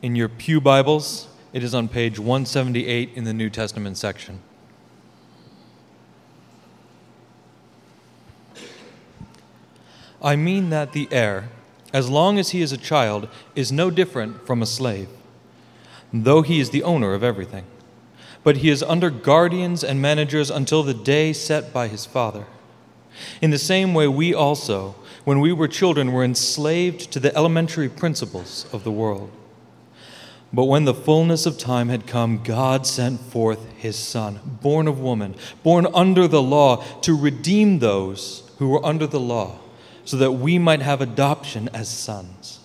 In your Pew Bibles, it is on page 178 in the New Testament section. I mean that the heir, as long as he is a child, is no different from a slave, though he is the owner of everything. But he is under guardians and managers until the day set by his father. In the same way, we also, when we were children, were enslaved to the elementary principles of the world. But when the fullness of time had come, God sent forth his Son, born of woman, born under the law, to redeem those who were under the law, so that we might have adoption as sons.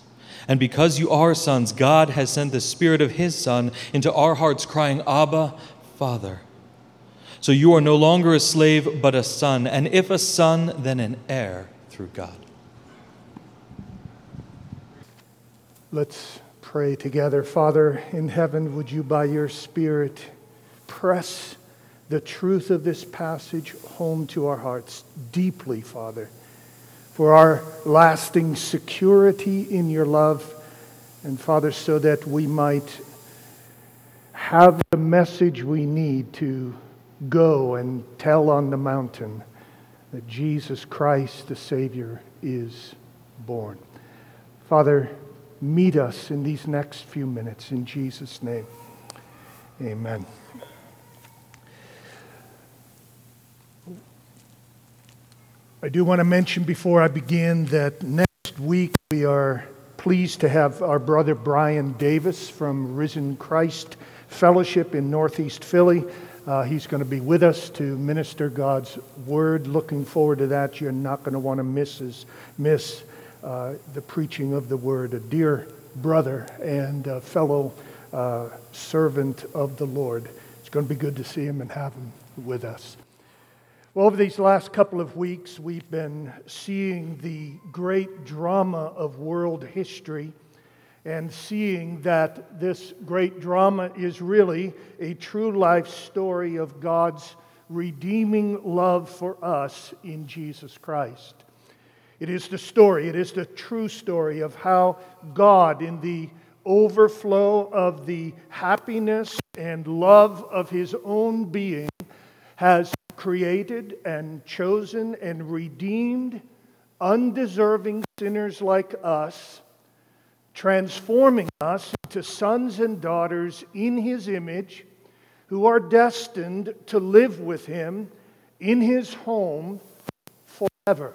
And because you are sons, God has sent the Spirit of his Son into our hearts, crying, Abba, Father. So you are no longer a slave, but a son, and if a son, then an heir through God. Let's pray together. Father in heaven, would you by your Spirit press the truth of this passage home to our hearts deeply, Father, for our lasting security in your love, and Father, so that we might have the message we need to go and tell on the mountain that Jesus Christ, the Savior, is born. Father, meet us in these next few minutes in Jesus' name. Amen. I do want to mention before I begin that next week we are pleased to have our brother Brian Davis from Risen Christ Fellowship in Northeast Philly. Uh, he's going to be with us to minister God's word. Looking forward to that. You're not going to want to miss, his, miss uh, the preaching of the word. A dear brother and fellow uh, servant of the Lord. It's going to be good to see him and have him with us. Well, over these last couple of weeks, we've been seeing the great drama of world history and seeing that this great drama is really a true life story of God's redeeming love for us in Jesus Christ. It is the story, it is the true story of how God, in the overflow of the happiness and love of his own being, has created and chosen and redeemed undeserving sinners like us transforming us into sons and daughters in his image who are destined to live with him in his home forever.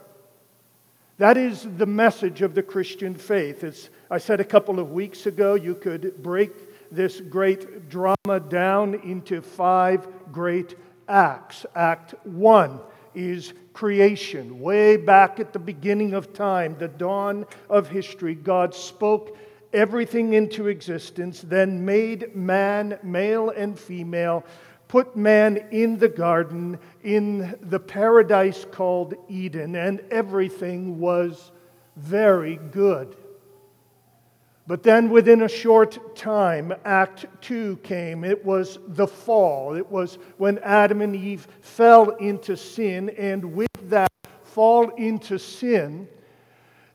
That is the message of the Christian faith. As I said a couple of weeks ago, you could break this great drama down into five great acts. Act one is creation. Way back at the beginning of time, the dawn of history, God spoke everything into existence, then made man, male and female, put man in the garden, in the paradise called Eden, and everything was very good. But then within a short time, Act 2 came. It was the fall. It was when Adam and Eve fell into sin, and with that fall into sin,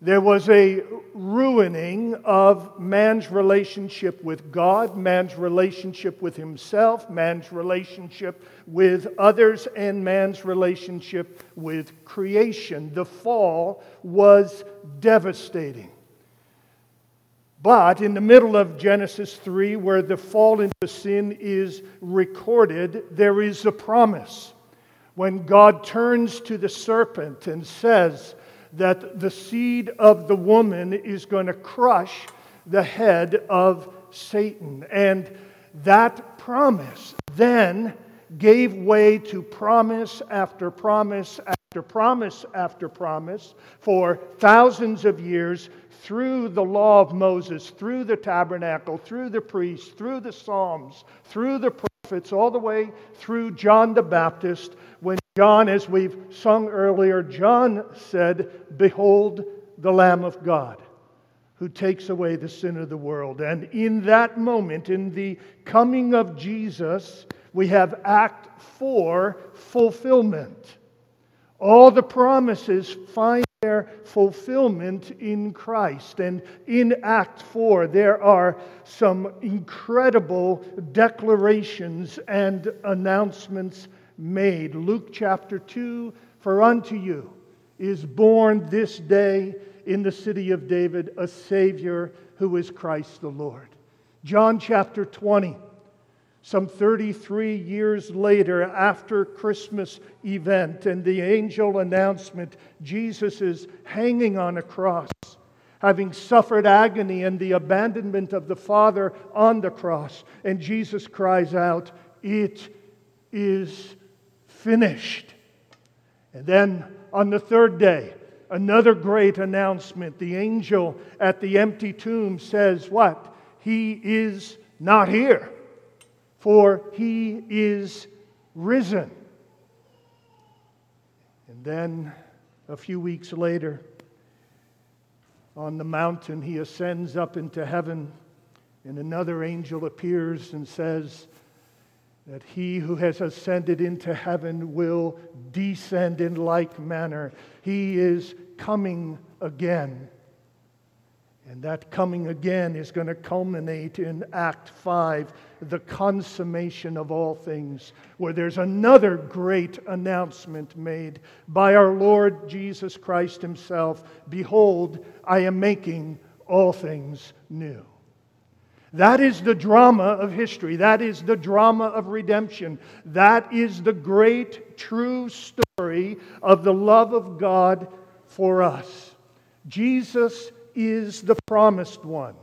there was a ruining of man's relationship with God, man's relationship with himself, man's relationship with others, and man's relationship with creation. The fall was devastating. But in the middle of Genesis 3, where the fall into sin is recorded, there is a promise. When God turns to the serpent and says that the seed of the woman is going to crush the head of Satan. And that promise then gave way to promise after promise after promise after promise for thousands of years through the law of Moses, through the tabernacle, through the priests, through the Psalms, through the prophets, all the way through John the Baptist, when John, as we've sung earlier, John said, Behold the Lamb of God who takes away the sin of the world. And in that moment, in the coming of Jesus, we have Act 4 fulfillment. All the promises find their fulfillment in Christ. And in Act 4, there are some incredible declarations and announcements made. Luke chapter 2 For unto you is born this day in the city of David a Savior who is Christ the Lord. John chapter 20 some 33 years later, after Christmas event and the angel announcement, Jesus is hanging on a cross, having suffered agony and the abandonment of the Father on the cross. And Jesus cries out, It is finished. And then on the third day, another great announcement. The angel at the empty tomb says, What? He is not here for he is risen. And then a few weeks later, on the mountain, he ascends up into heaven, and another angel appears and says that he who has ascended into heaven will descend in like manner. He is coming again. And that coming again is going to culminate in Act 5, the consummation of all things, where there's another great announcement made by our Lord Jesus Christ Himself Behold, I am making all things new. That is the drama of history. That is the drama of redemption. That is the great, true story of the love of God for us. Jesus is the promised one.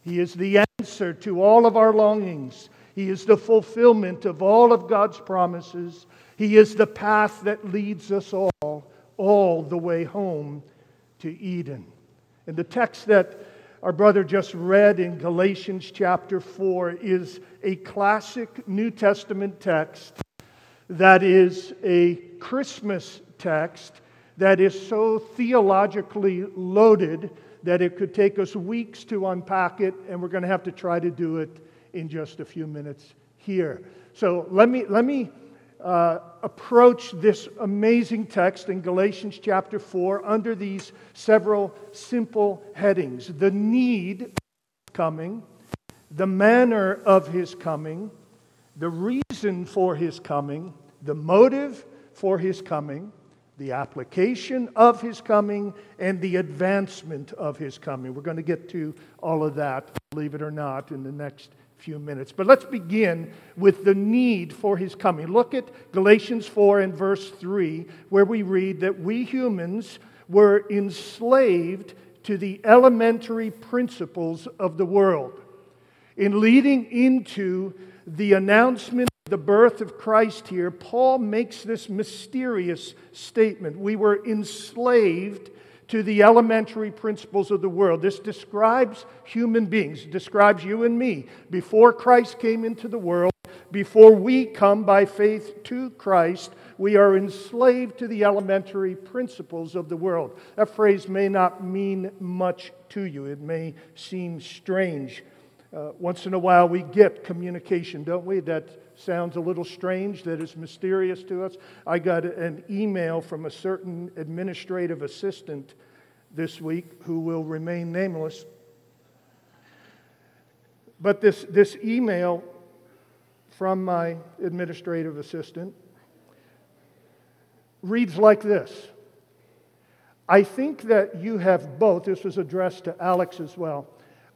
He is the answer to all of our longings. He is the fulfillment of all of God's promises. He is the path that leads us all, all the way home to Eden. And the text that our brother just read in Galatians chapter 4 is a classic New Testament text that is a Christmas text that is so theologically loaded that it could take us weeks to unpack it, and we're going to have to try to do it in just a few minutes here. So let me, let me uh, approach this amazing text in Galatians chapter 4 under these several simple headings the need coming, the manner of his coming, the reason for his coming, the motive for his coming, the application of his coming and the advancement of his coming. We're going to get to all of that, believe it or not, in the next few minutes. But let's begin with the need for his coming. Look at Galatians 4 and verse 3, where we read that we humans were enslaved to the elementary principles of the world. In leading into the announcement of the birth of Christ here, Paul makes this mysterious statement. We were enslaved to the elementary principles of the world. This describes human beings, describes you and me. Before Christ came into the world, before we come by faith to Christ, we are enslaved to the elementary principles of the world. That phrase may not mean much to you, it may seem strange. Uh, once in a while, we get communication, don't we? That sounds a little strange, that is mysterious to us. I got an email from a certain administrative assistant this week who will remain nameless. But this, this email from my administrative assistant reads like this I think that you have both, this was addressed to Alex as well.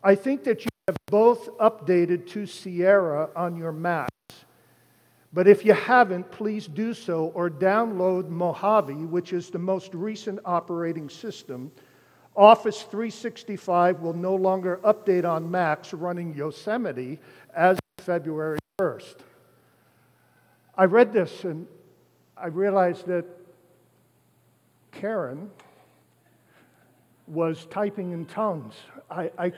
I think that you have both updated to Sierra on your Mac. But if you haven't, please do so or download Mojave, which is the most recent operating system. Office 365 will no longer update on Macs running Yosemite as of February 1st. I read this and I realized that Karen was typing in tongues. I, I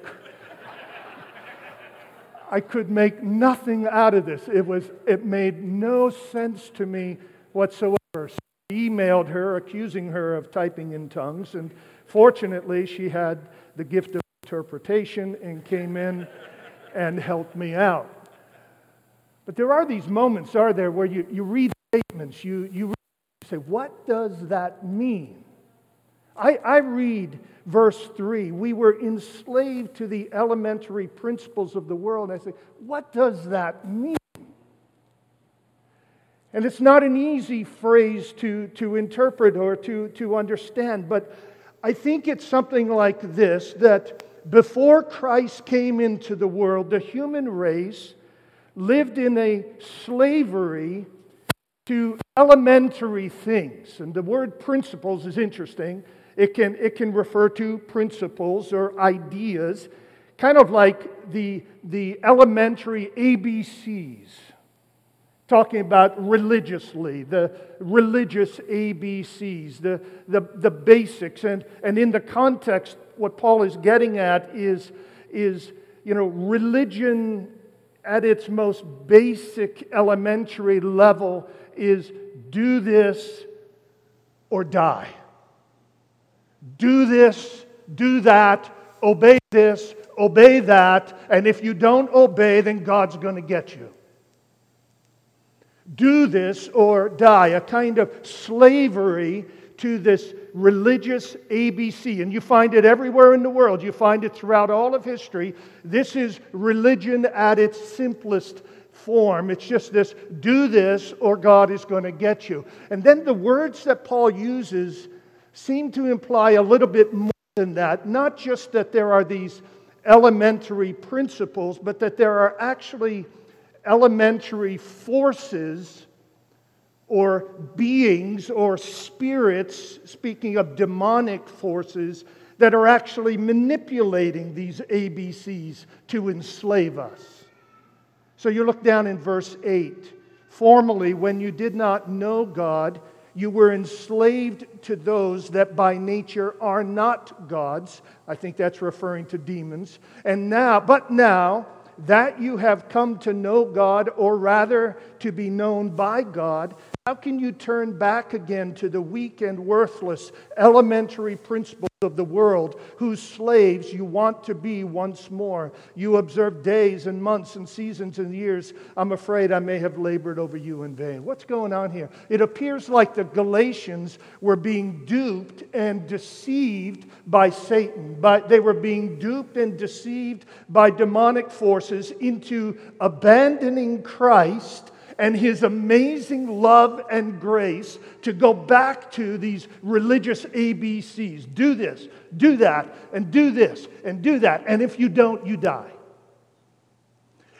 I could make nothing out of this. It, was, it made no sense to me whatsoever. So I emailed her accusing her of typing in tongues, and fortunately, she had the gift of interpretation and came in and helped me out. But there are these moments, are there, where you, you read statements, you, you say, What does that mean? I, I read verse 3 we were enslaved to the elementary principles of the world. And I say, what does that mean? And it's not an easy phrase to, to interpret or to, to understand, but I think it's something like this that before Christ came into the world, the human race lived in a slavery to elementary things. And the word principles is interesting. It can, it can refer to principles or ideas, kind of like the, the elementary ABCs, talking about religiously, the religious ABCs, the, the, the basics. And, and in the context, what Paul is getting at is, is you know, religion at its most basic elementary level is do this or die. Do this, do that, obey this, obey that, and if you don't obey, then God's going to get you. Do this or die, a kind of slavery to this religious ABC. And you find it everywhere in the world, you find it throughout all of history. This is religion at its simplest form. It's just this do this or God is going to get you. And then the words that Paul uses seem to imply a little bit more than that. Not just that there are these elementary principles, but that there are actually elementary forces or beings or spirits, speaking of demonic forces, that are actually manipulating these ABCs to enslave us. So you look down in verse 8. Formerly, when you did not know God, you were enslaved to those that by nature are not gods. I think that's referring to demons. And now, but now, that you have come to know God, or rather to be known by God, how can you turn back again to the weak and worthless elementary principles of the world, whose slaves you want to be once more? You observe days and months and seasons and years. I'm afraid I may have labored over you in vain. What's going on here? It appears like the Galatians were being duped and deceived by Satan, but they were being duped and deceived by demonic forces into abandoning Christ and his amazing love and grace to go back to these religious ABCs. Do this, do that, and do this, and do that. And if you don't, you die.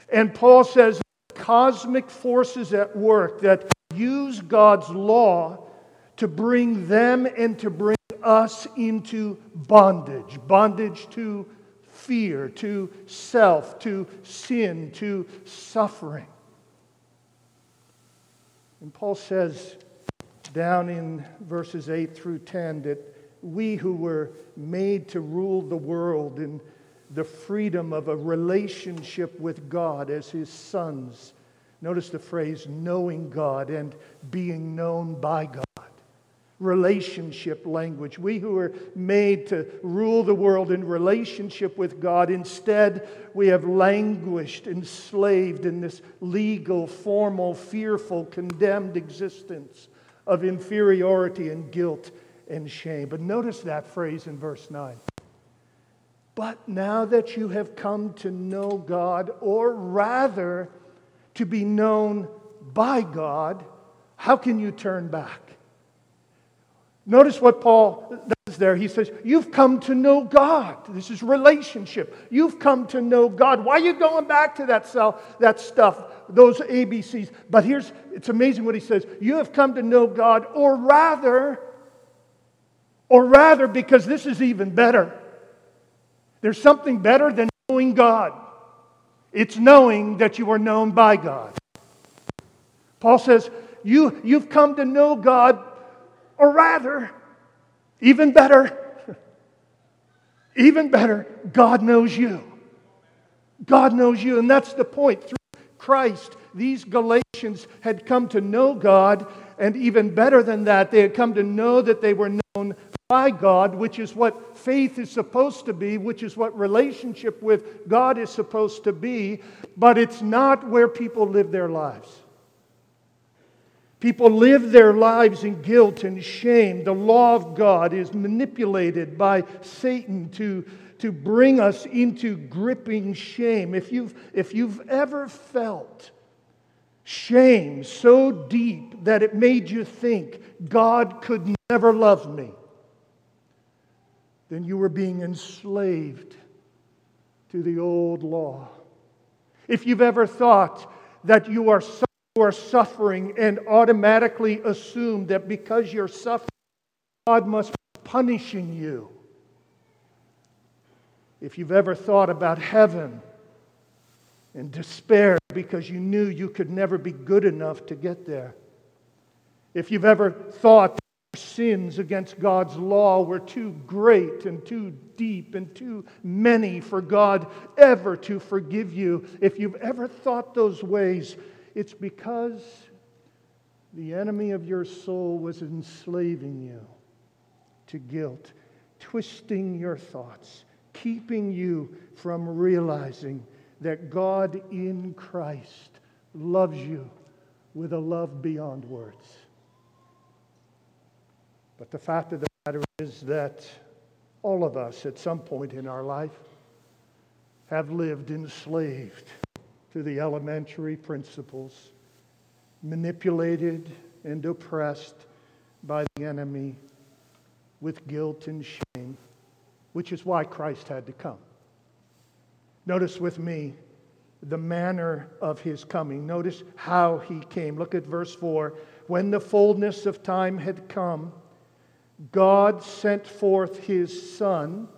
And Paul says cosmic forces at work that use God's law to bring them and to bring us into bondage bondage to fear, to self, to sin, to suffering. And Paul says down in verses 8 through 10 that we who were made to rule the world in the freedom of a relationship with God as his sons. Notice the phrase knowing God and being known by God relationship language. We who are made to rule the world in relationship with God, instead, we have languished, enslaved in this legal, formal, fearful, condemned existence of inferiority and guilt and shame. But notice that phrase in verse 9. But now that you have come to know God, or rather to be known by God, how can you turn back? Notice what Paul does there. He says, You've come to know God. This is relationship. You've come to know God. Why are you going back to that, self, that stuff, those ABCs? But here's, it's amazing what he says. You have come to know God, or rather, or rather, because this is even better. There's something better than knowing God. It's knowing that you are known by God. Paul says, you, You've come to know God or rather, even better, even better, God knows you. God knows you. And that's the point. Through Christ, these Galatians had come to know God. And even better than that, they had come to know that they were known by God, which is what faith is supposed to be, which is what relationship with God is supposed to be. But it's not where people live their lives. People live their lives in guilt and shame. The law of God is manipulated by Satan to, to bring us into gripping shame. If you've, if you've ever felt shame so deep that it made you think God could never love me, then you were being enslaved to the old law. If you've ever thought that you are you are suffering and automatically assume that because you're suffering, God must be punishing you. If you've ever thought about heaven and despair because you knew you could never be good enough to get there, if you've ever thought that sins against God's law were too great and too deep and too many for God ever to forgive you, if you've ever thought those ways, it's because the enemy of your soul was enslaving you to guilt, twisting your thoughts, keeping you from realizing that God in Christ loves you with a love beyond words. But the fact of the matter is that all of us at some point in our life have lived enslaved to the elementary principles, manipulated and oppressed by the enemy with guilt and shame, which is why Christ had to come. Notice with me the manner of his coming. Notice how he came. Look at verse 4. When the fullness of time had come, God sent forth his Son,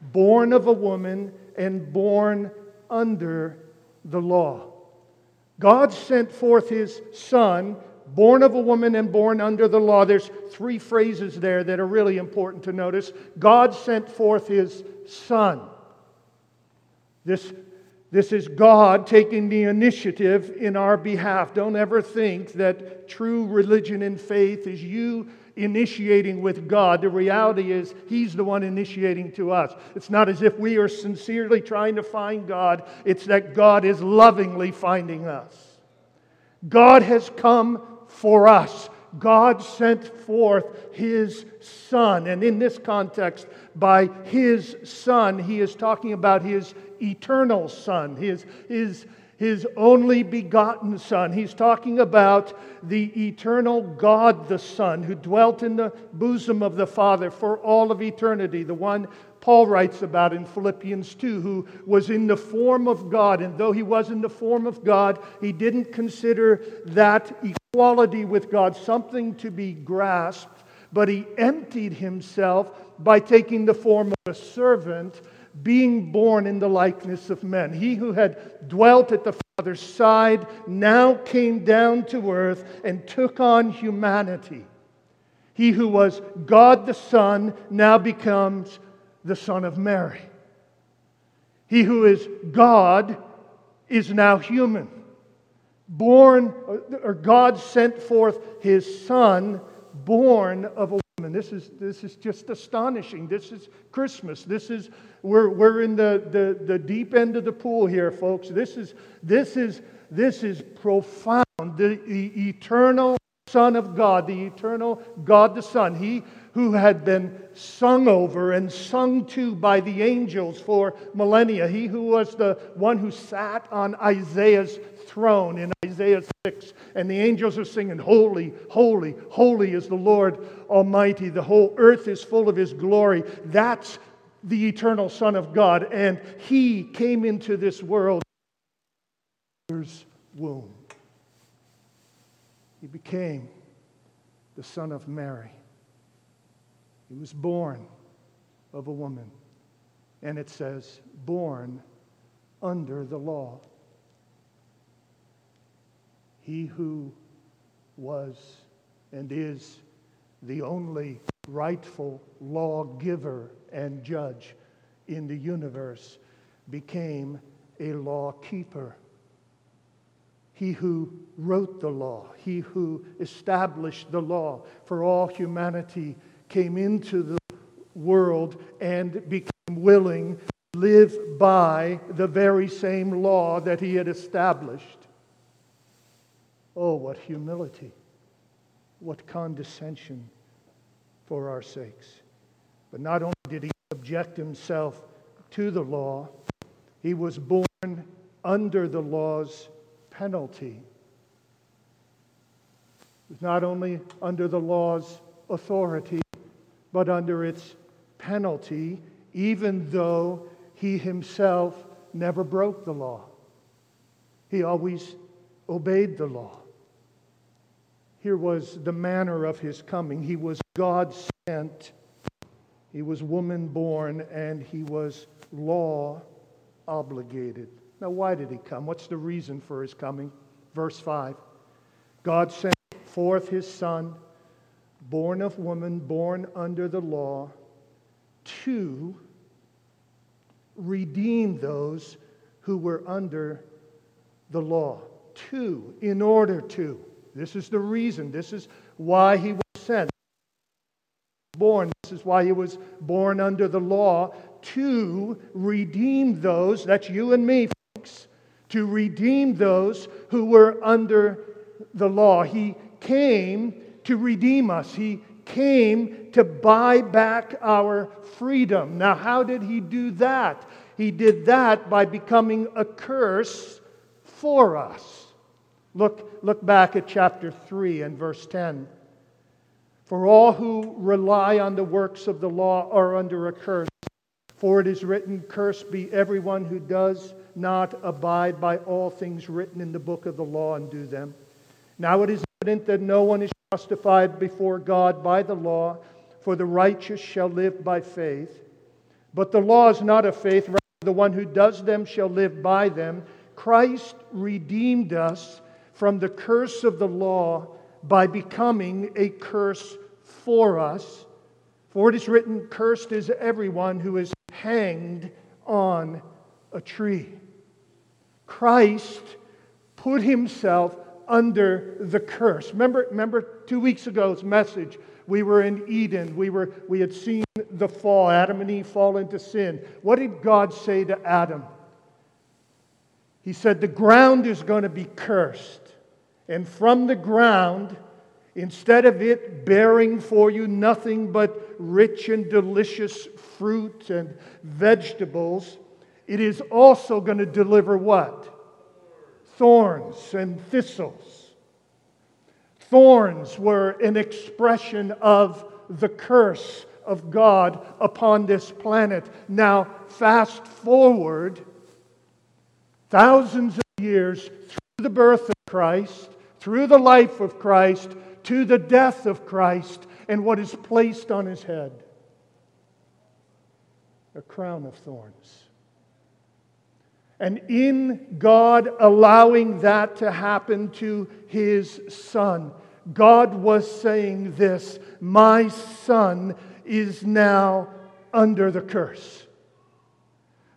born of a woman and born under the law. God sent forth his son, born of a woman and born under the law. There's three phrases there that are really important to notice. God sent forth his son. This, this is God taking the initiative in our behalf. Don't ever think that true religion and faith is you initiating with God. The reality is, He's the one initiating to us. It's not as if we are sincerely trying to find God, it's that God is lovingly finding us. God has come for us. God sent forth His Son. And in this context, by His Son, He is talking about His eternal Son, His, his, his only begotten Son. He's talking about the eternal God the Son who dwelt in the bosom of the Father for all of eternity, the one Paul writes about in Philippians 2, who was in the form of God. And though he was in the form of God, he didn't consider that equality with God something to be grasped, but he emptied himself by taking the form of a servant being born in the likeness of men. He who had dwelt at the Father's side now came down to earth and took on humanity. He who was God the Son now becomes the Son of Mary. He who is God is now human. Born, or God sent forth his Son, born of a woman. This is, this is just astonishing. This is Christmas. This is we're, we're in the, the, the deep end of the pool here, folks. This is, this is, this is profound. The, the eternal Son of God, the eternal God the Son, He who had been sung over and sung to by the angels for millennia, He who was the one who sat on Isaiah's throne in Isaiah 6. And the angels are singing, Holy, holy, holy is the Lord Almighty. The whole earth is full of His glory. That's the eternal Son of God, and he came into this world womb. He became the Son of Mary. He was born of a woman. And it says, born under the law. He who was and is the only rightful lawgiver and judge in the universe, became a law keeper. He who wrote the law, he who established the law for all humanity, came into the world and became willing to live by the very same law that he had established. Oh, what humility! what condescension for our sakes. But not only did he subject himself to the law, he was born under the law's penalty. Not only under the law's authority, but under its penalty, even though he himself never broke the law. He always obeyed the law. Here was the manner of his coming. He was God sent, he was woman born, and he was law obligated. Now, why did he come? What's the reason for his coming? Verse 5 God sent forth his son, born of woman, born under the law, to redeem those who were under the law. To, in order to. This is the reason. This is why he was sent. Born. This is why he was born under the law to redeem those, that's you and me, folks, to redeem those who were under the law. He came to redeem us. He came to buy back our freedom. Now, how did he do that? He did that by becoming a curse for us. Look, look back at chapter 3 and verse 10. For all who rely on the works of the law are under a curse. For it is written, Cursed be everyone who does not abide by all things written in the book of the law and do them. Now it is that no one is justified before God by the law, for the righteous shall live by faith. But the law is not of faith, rather, the one who does them shall live by them. Christ redeemed us from the curse of the law by becoming a curse for us. For it is written, Cursed is everyone who is hanged on a tree. Christ put himself under the curse. Remember, remember two weeks ago's message? We were in Eden. We, were, we had seen the fall, Adam and Eve fall into sin. What did God say to Adam? He said, The ground is going to be cursed. And from the ground, instead of it bearing for you nothing but rich and delicious fruit and vegetables, it is also going to deliver what? Thorns and thistles. Thorns were an expression of the curse of God upon this planet. Now, fast forward thousands of years through the birth of Christ, through the life of Christ, to the death of Christ, and what is placed on his head a crown of thorns. And in God allowing that to happen to his son, God was saying this My son is now under the curse.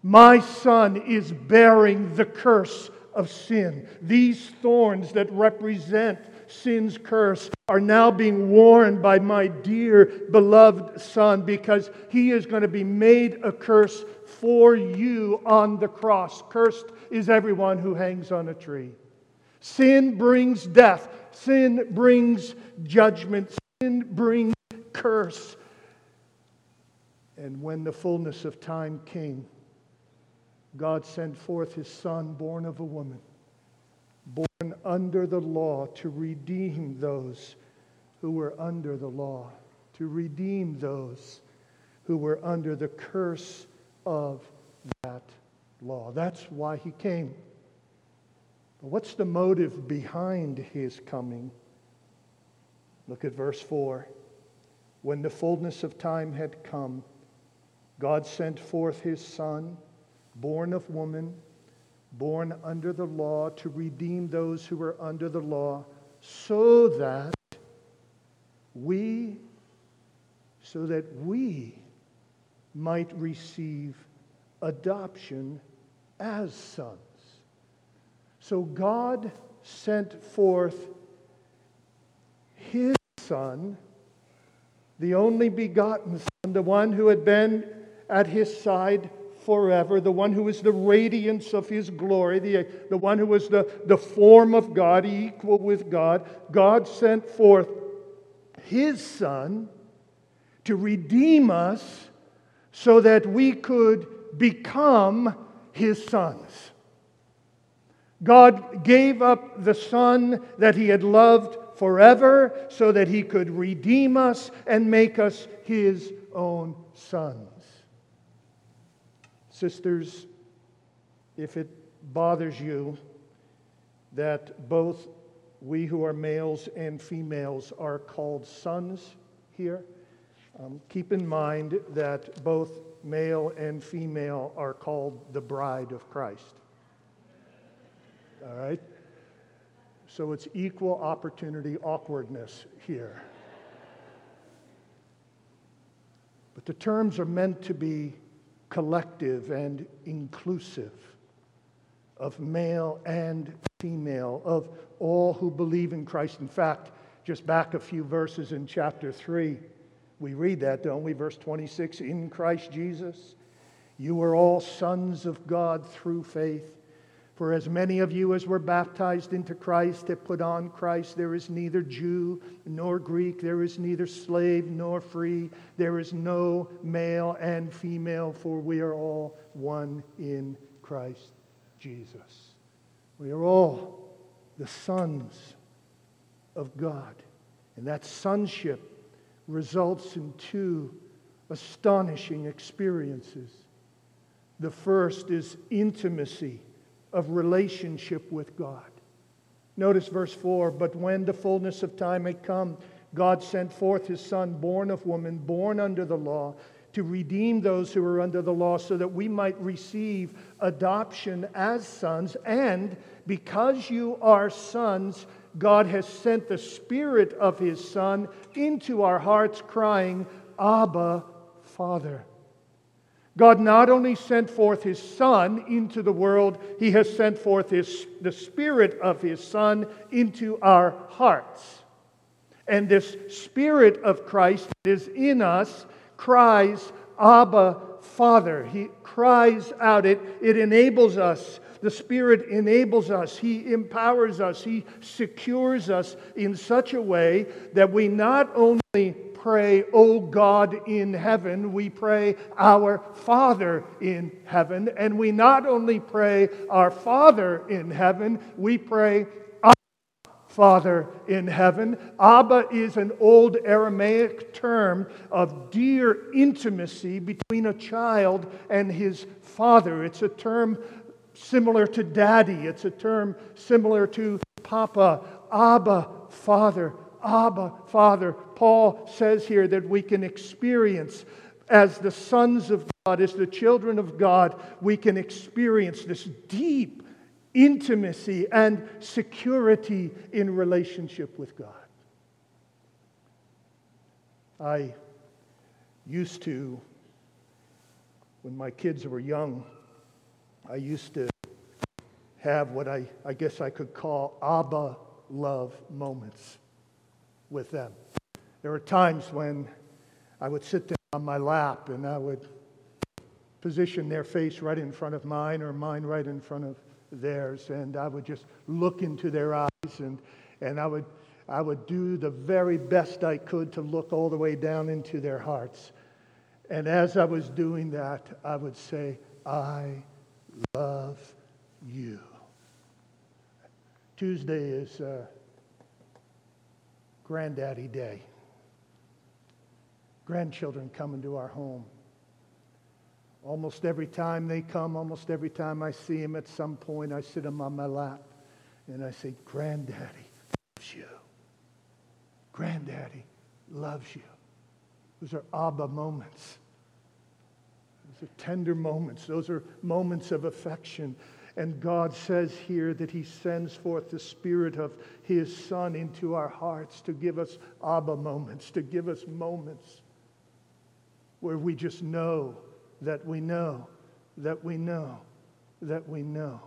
My son is bearing the curse of sin. These thorns that represent sin's curse are now being worn by my dear beloved son because he is going to be made a curse for you on the cross. Cursed is everyone who hangs on a tree. Sin brings death, sin brings judgment, sin brings curse. And when the fullness of time came, God sent forth his son, born of a woman, born under the law, to redeem those who were under the law, to redeem those who were under the curse of that law. That's why he came. But what's the motive behind his coming? Look at verse 4. When the fullness of time had come, God sent forth his Son born of woman, born under the law, to redeem those who were under the law, so that we, so that we might receive adoption as sons. So God sent forth his Son, the only begotten Son, the one who had been at his side forever, the one who is the radiance of his glory, the, the one who is the, the form of God, equal with God, God sent forth his Son to redeem us so that we could become his sons. God gave up the Son that he had loved forever so that he could redeem us and make us his own sons. Sisters, if it bothers you that both we who are males and females are called sons here, um, keep in mind that both male and female are called the bride of Christ. All right? So it's equal opportunity awkwardness here. But the terms are meant to be collective and inclusive of male and female, of all who believe in Christ. In fact, just back a few verses in chapter 3, we read that, don't we? Verse 26 In Christ Jesus, you are all sons of God through faith. For as many of you as were baptized into Christ have put on Christ, there is neither Jew nor Greek, there is neither slave nor free, there is no male and female, for we are all one in Christ Jesus. We are all the sons of God. And that sonship results in two astonishing experiences. The first is intimacy of relationship with God. Notice verse 4 But when the fullness of time had come, God sent forth his Son, born of woman, born under the law, to redeem those who are under the law, so that we might receive adoption as sons. And because you are sons, God has sent the Spirit of His Son into our hearts, crying, Abba, Father. God not only sent forth His Son into the world, He has sent forth his, the Spirit of His Son into our hearts. And this Spirit of Christ is in us cries, Abba, Father. He cries out. It, it enables us. The Spirit enables us. He empowers us. He secures us in such a way that we not only pray, O God in heaven, we pray, Our Father in heaven. And we not only pray, Our Father in heaven, we pray, Father in heaven. Abba is an old Aramaic term of dear intimacy between a child and his father. It's a term similar to daddy, it's a term similar to papa. Abba, Father. Abba, Father. Paul says here that we can experience as the sons of God, as the children of God, we can experience this deep intimacy and security in relationship with God. I used to, when my kids were young, I used to have what I, I guess I could call Abba love moments with them. There were times when I would sit them on my lap and I would position their face right in front of mine or mine right in front of theirs, and I would just look into their eyes, and, and I, would, I would do the very best I could to look all the way down into their hearts. And as I was doing that, I would say, I love you. Tuesday is uh, Granddaddy Day. Grandchildren come into our home. Almost every time they come, almost every time I see them at some point, I sit them on my lap and I say, Granddaddy loves you. Granddaddy loves you. Those are Abba moments. Those are tender moments. Those are moments of affection. And God says here that He sends forth the Spirit of His Son into our hearts to give us Abba moments, to give us moments where we just know that we know, that we know, that we know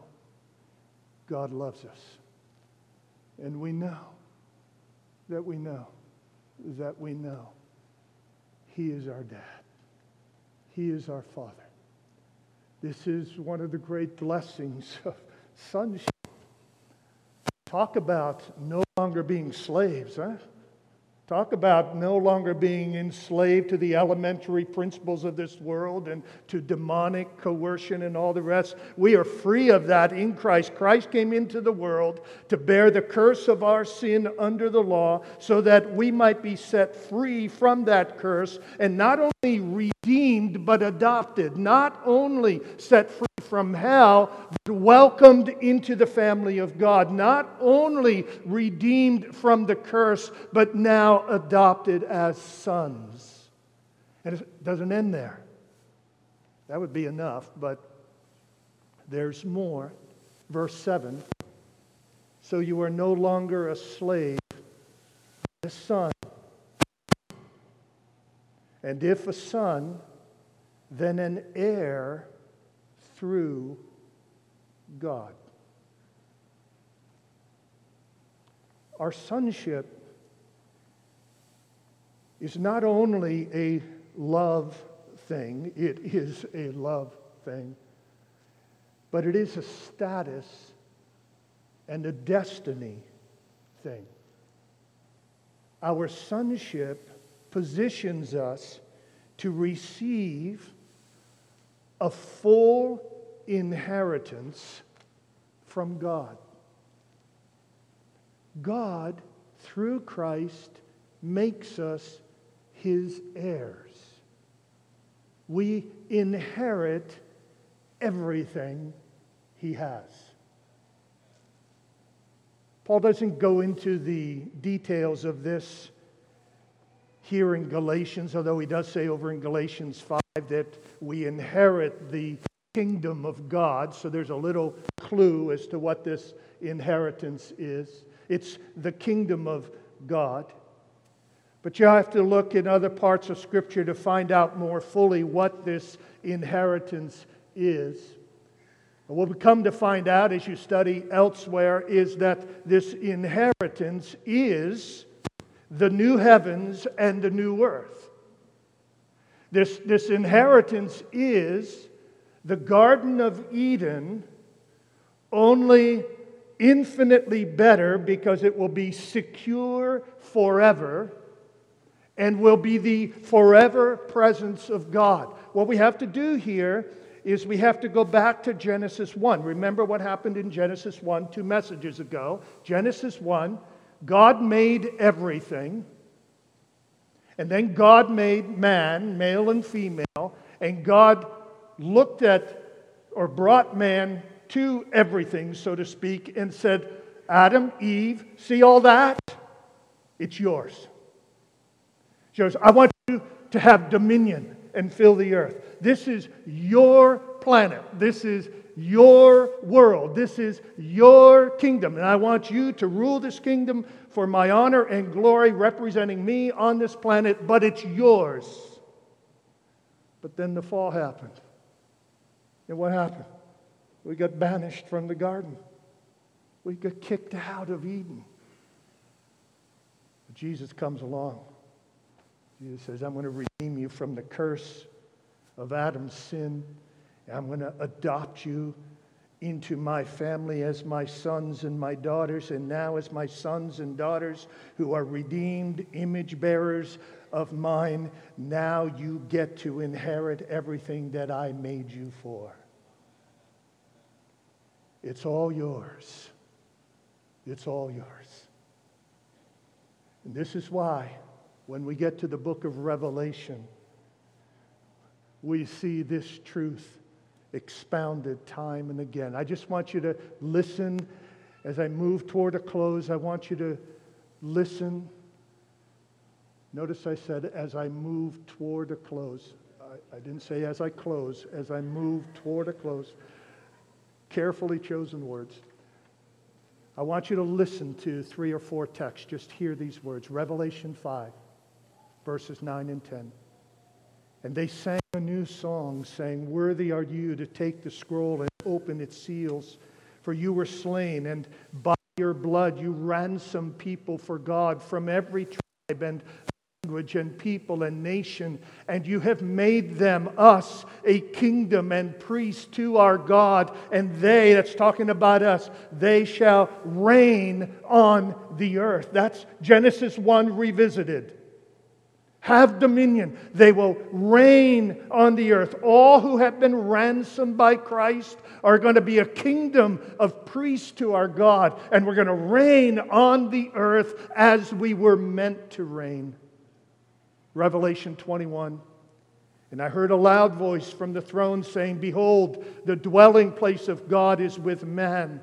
God loves us. And we know that we know that we know He is our dad. He is our Father. This is one of the great blessings of sonship. Talk about no longer being slaves, huh? Talk about no longer being enslaved to the elementary principles of this world and to demonic coercion and all the rest. We are free of that in Christ. Christ came into the world to bear the curse of our sin under the law so that we might be set free from that curse and not only redeemed but adopted, not only set free from hell, but welcomed into the family of God, not only redeemed from the curse, but now adopted as sons. And it doesn't end there. That would be enough, but there's more. Verse 7 So you are no longer a slave, a son. And if a son, then an heir through God. Our sonship is not only a love thing, it is a love thing, but it is a status and a destiny thing. Our sonship positions us to receive a full inheritance from God. God, through Christ, makes us his heirs. We inherit everything he has. Paul doesn't go into the details of this here in Galatians, although he does say over in Galatians 5 that we inherit the kingdom of God. So there's a little clue as to what this inheritance is. It's the kingdom of God. But you have to look in other parts of Scripture to find out more fully what this inheritance is. What we come to find out as you study elsewhere is that this inheritance is the new heavens and the new earth. This, this inheritance is the Garden of Eden, only infinitely better because it will be secure forever and will be the forever presence of God. What we have to do here is we have to go back to Genesis 1. Remember what happened in Genesis 1 two messages ago. Genesis 1, God made everything. And then God made man, male and female, and God looked at or brought man to everything, so to speak, and said, Adam, Eve, see all that? It's yours. She goes, I want you to have dominion and fill the earth. This is your planet. This is your world. This is your kingdom. And I want you to rule this kingdom for my honor and glory, representing me on this planet, but it's yours. But then the fall happened. And what happened? We got banished from the garden. We got kicked out of Eden. But Jesus comes along. Jesus says, I'm going to redeem you from the curse of Adam's sin I'm going to adopt you into my family as my sons and my daughters, and now as my sons and daughters who are redeemed image bearers of mine. Now you get to inherit everything that I made you for. It's all yours. It's all yours. And this is why, when we get to the book of Revelation, we see this truth expounded time and again. I just want you to listen as I move toward a close. I want you to listen. Notice I said as I move toward a close. I, I didn't say as I close, as I move toward a close. Carefully chosen words. I want you to listen to three or four texts. Just hear these words Revelation 5, verses 9 and 10. And they sang a new song, saying, Worthy are you to take the scroll and open its seals, for you were slain, and by your blood you ransomed people for God from every tribe and language and people and nation, and you have made them, us, a kingdom and priests to our God, and they, that's talking about us, they shall reign on the earth. That's Genesis 1 revisited. Have dominion. They will reign on the earth. All who have been ransomed by Christ are going to be a kingdom of priests to our God, and we're going to reign on the earth as we were meant to reign. Revelation 21. And I heard a loud voice from the throne saying, Behold, the dwelling place of God is with man.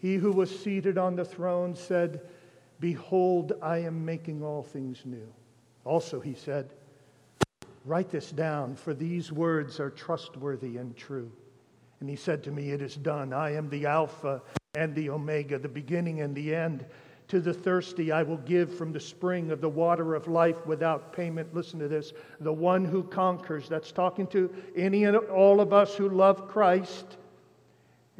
he who was seated on the throne said, Behold, I am making all things new. Also, he said, Write this down, for these words are trustworthy and true. And he said to me, It is done. I am the Alpha and the Omega, the beginning and the end. To the thirsty, I will give from the spring of the water of life without payment. Listen to this. The one who conquers, that's talking to any and all of us who love Christ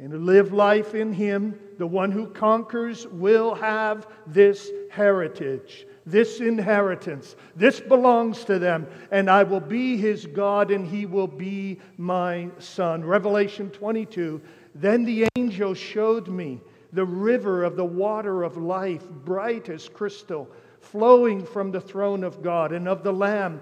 and who live life in Him. The one who conquers will have this heritage, this inheritance. This belongs to them, and I will be his God, and he will be my son. Revelation 22. Then the angel showed me the river of the water of life, bright as crystal, flowing from the throne of God and of the Lamb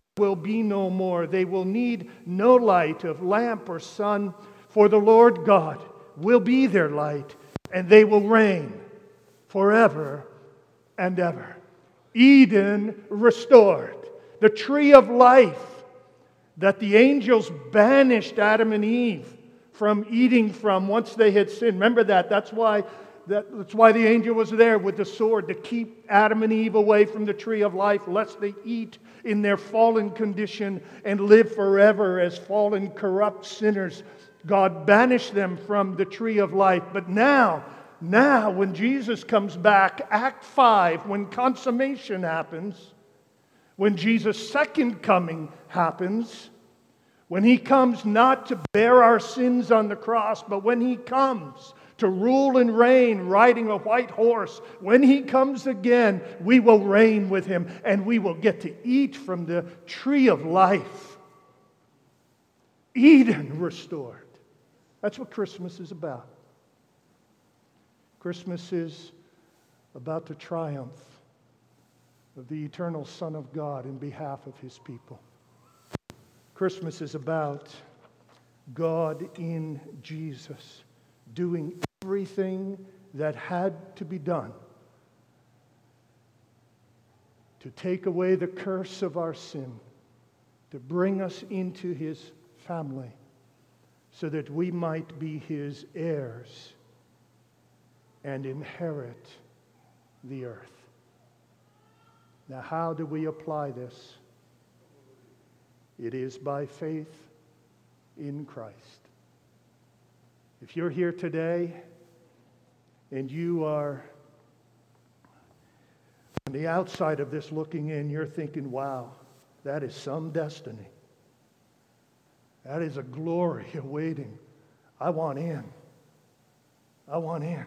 will be no more. They will need no light of lamp or sun, for the Lord God will be their light, and they will reign forever and ever. Eden restored, the tree of life that the angels banished Adam and Eve from eating from once they had sinned. Remember that. That's why, that's why the angel was there with the sword to keep Adam and Eve away from the tree of life, lest they eat in their fallen condition and live forever as fallen, corrupt sinners. God banished them from the tree of life. But now, now, when Jesus comes back, Act 5, when consummation happens, when Jesus' second coming happens, when he comes not to bear our sins on the cross, but when he comes to rule and reign riding a white horse, when he comes again, we will reign with him and we will get to eat from the tree of life. Eden restored. That's what Christmas is about. Christmas is about the triumph of the eternal Son of God in behalf of his people. Christmas is about God in Jesus doing everything that had to be done to take away the curse of our sin, to bring us into his family, so that we might be his heirs and inherit the earth. Now, how do we apply this? It is by faith in Christ. If you're here today and you are on the outside of this looking in, you're thinking, wow, that is some destiny. That is a glory awaiting. I want in. I want in.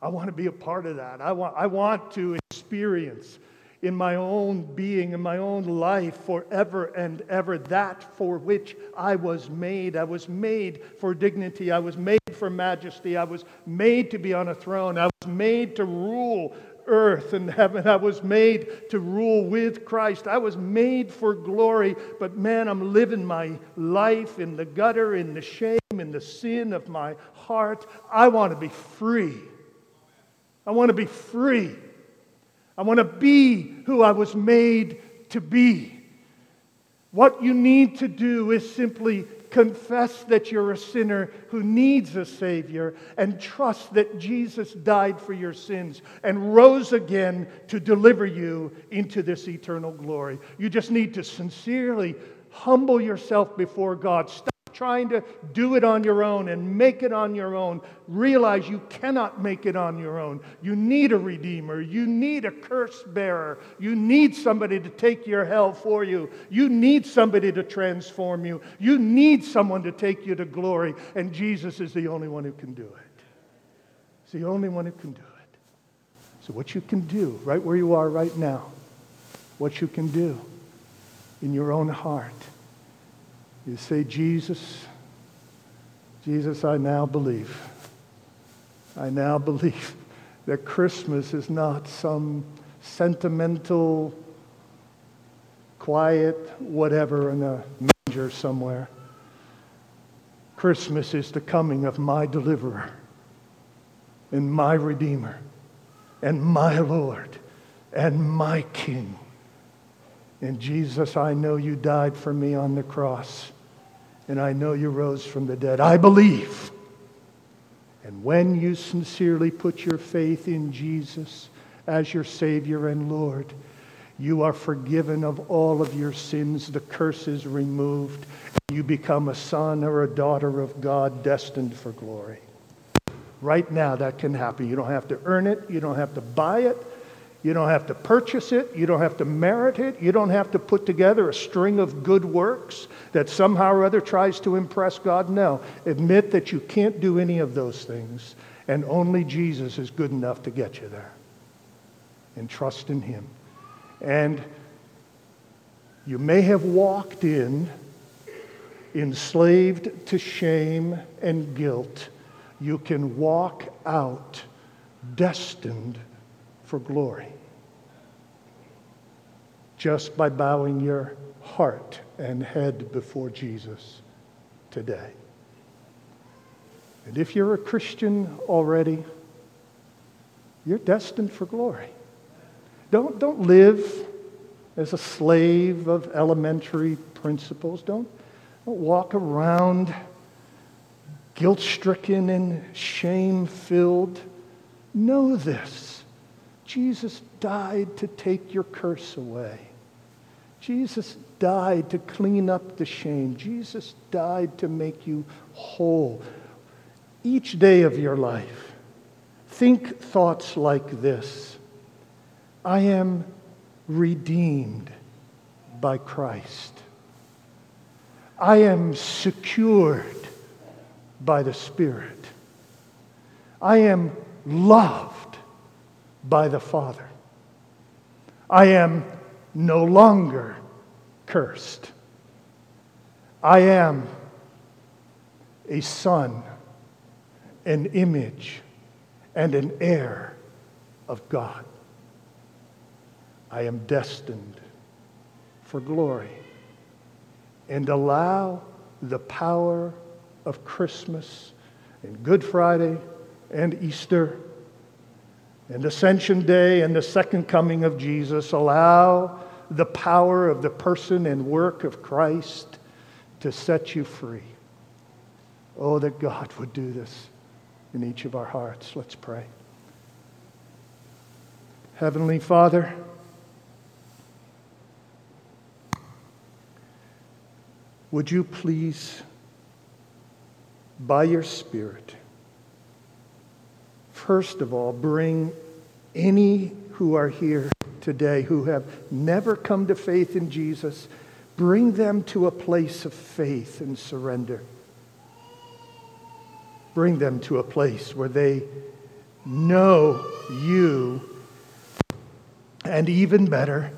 I want to be a part of that. I want, I want to experience in my own being, in my own life forever and ever that for which I was made. I was made for dignity. I was made for majesty. I was made to be on a throne. I was made to rule earth and heaven. I was made to rule with Christ. I was made for glory, but man, I'm living my life in the gutter, in the shame, in the sin of my heart. I want to be free. I want to be free. I want to be who I was made to be. What you need to do is simply confess that you're a sinner who needs a Savior and trust that Jesus died for your sins and rose again to deliver you into this eternal glory. You just need to sincerely humble yourself before God. Stop trying to do it on your own and make it on your own, realize you cannot make it on your own. You need a redeemer. You need a curse bearer. You need somebody to take your hell for you. You need somebody to transform you. You need someone to take you to glory. And Jesus is the only one who can do it. He's the only one who can do it. So, what you can do right where you are right now, what you can do in your own heart you say, Jesus, Jesus, I now believe. I now believe that Christmas is not some sentimental, quiet whatever in a manger somewhere. Christmas is the coming of my deliverer and my Redeemer and my Lord and my King. And Jesus, I know you died for me on the cross and I know you rose from the dead. I believe. And when you sincerely put your faith in Jesus as your Savior and Lord, you are forgiven of all of your sins. The curse is removed. You become a son or a daughter of God destined for glory. Right now, that can happen. You don't have to earn it, you don't have to buy it. You don't have to purchase it. You don't have to merit it. You don't have to put together a string of good works that somehow or other tries to impress God. No. Admit that you can't do any of those things, and only Jesus is good enough to get you there. And trust in Him. And you may have walked in enslaved to shame and guilt. You can walk out destined for glory just by bowing your heart and head before Jesus today. And if you're a Christian already, you're destined for glory. Don't, don't live as a slave of elementary principles. Don't, don't walk around guilt stricken and shame filled. Know this Jesus died to take your curse away. Jesus died to clean up the shame. Jesus died to make you whole. Each day of your life, think thoughts like this I am redeemed by Christ. I am secured by the Spirit. I am loved by the Father. I am no longer cursed. I am a son, an image, and an heir of God. I am destined for glory. And allow the power of Christmas and Good Friday and Easter and Ascension Day and the second coming of Jesus, allow the power of the person and work of Christ to set you free. Oh, that God would do this in each of our hearts. Let's pray. Heavenly Father, would you please, by your Spirit, first of all, bring any who are here today who have never come to faith in Jesus, bring them to a place of faith and surrender. Bring them to a place where they know you, and even better,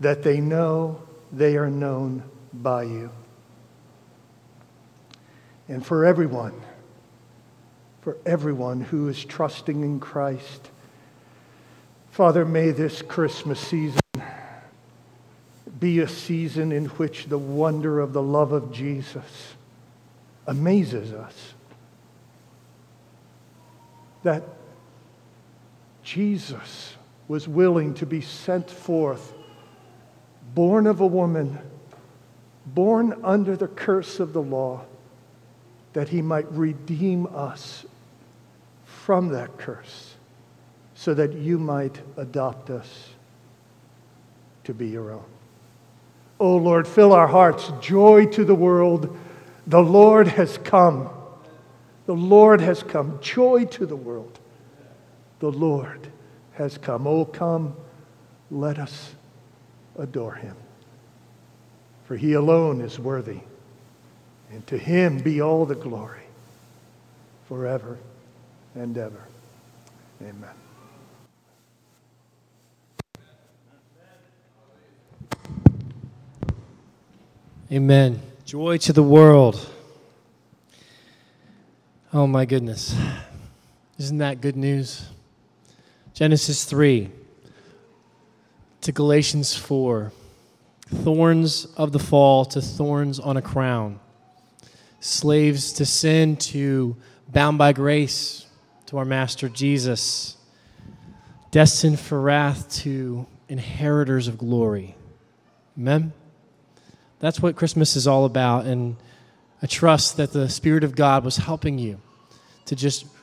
that they know they are known by you. And for everyone, for everyone who is trusting in Christ, Father, may this Christmas season be a season in which the wonder of the love of Jesus amazes us. That Jesus was willing to be sent forth, born of a woman, born under the curse of the law, that he might redeem us from that curse, so that you might adopt us to be your own. Oh Lord, fill our hearts joy to the world. The Lord has come. The Lord has come. Joy to the world. The Lord has come. Oh, come, let us adore him. For he alone is worthy, and to him be all the glory forever and ever. Amen. Amen. Joy to the world. Oh my goodness. Isn't that good news? Genesis 3 to Galatians 4. Thorns of the fall to thorns on a crown. Slaves to sin to bound by grace to our Master Jesus. Destined for wrath to inheritors of glory. Amen. That's what Christmas is all about. And I trust that the Spirit of God was helping you to just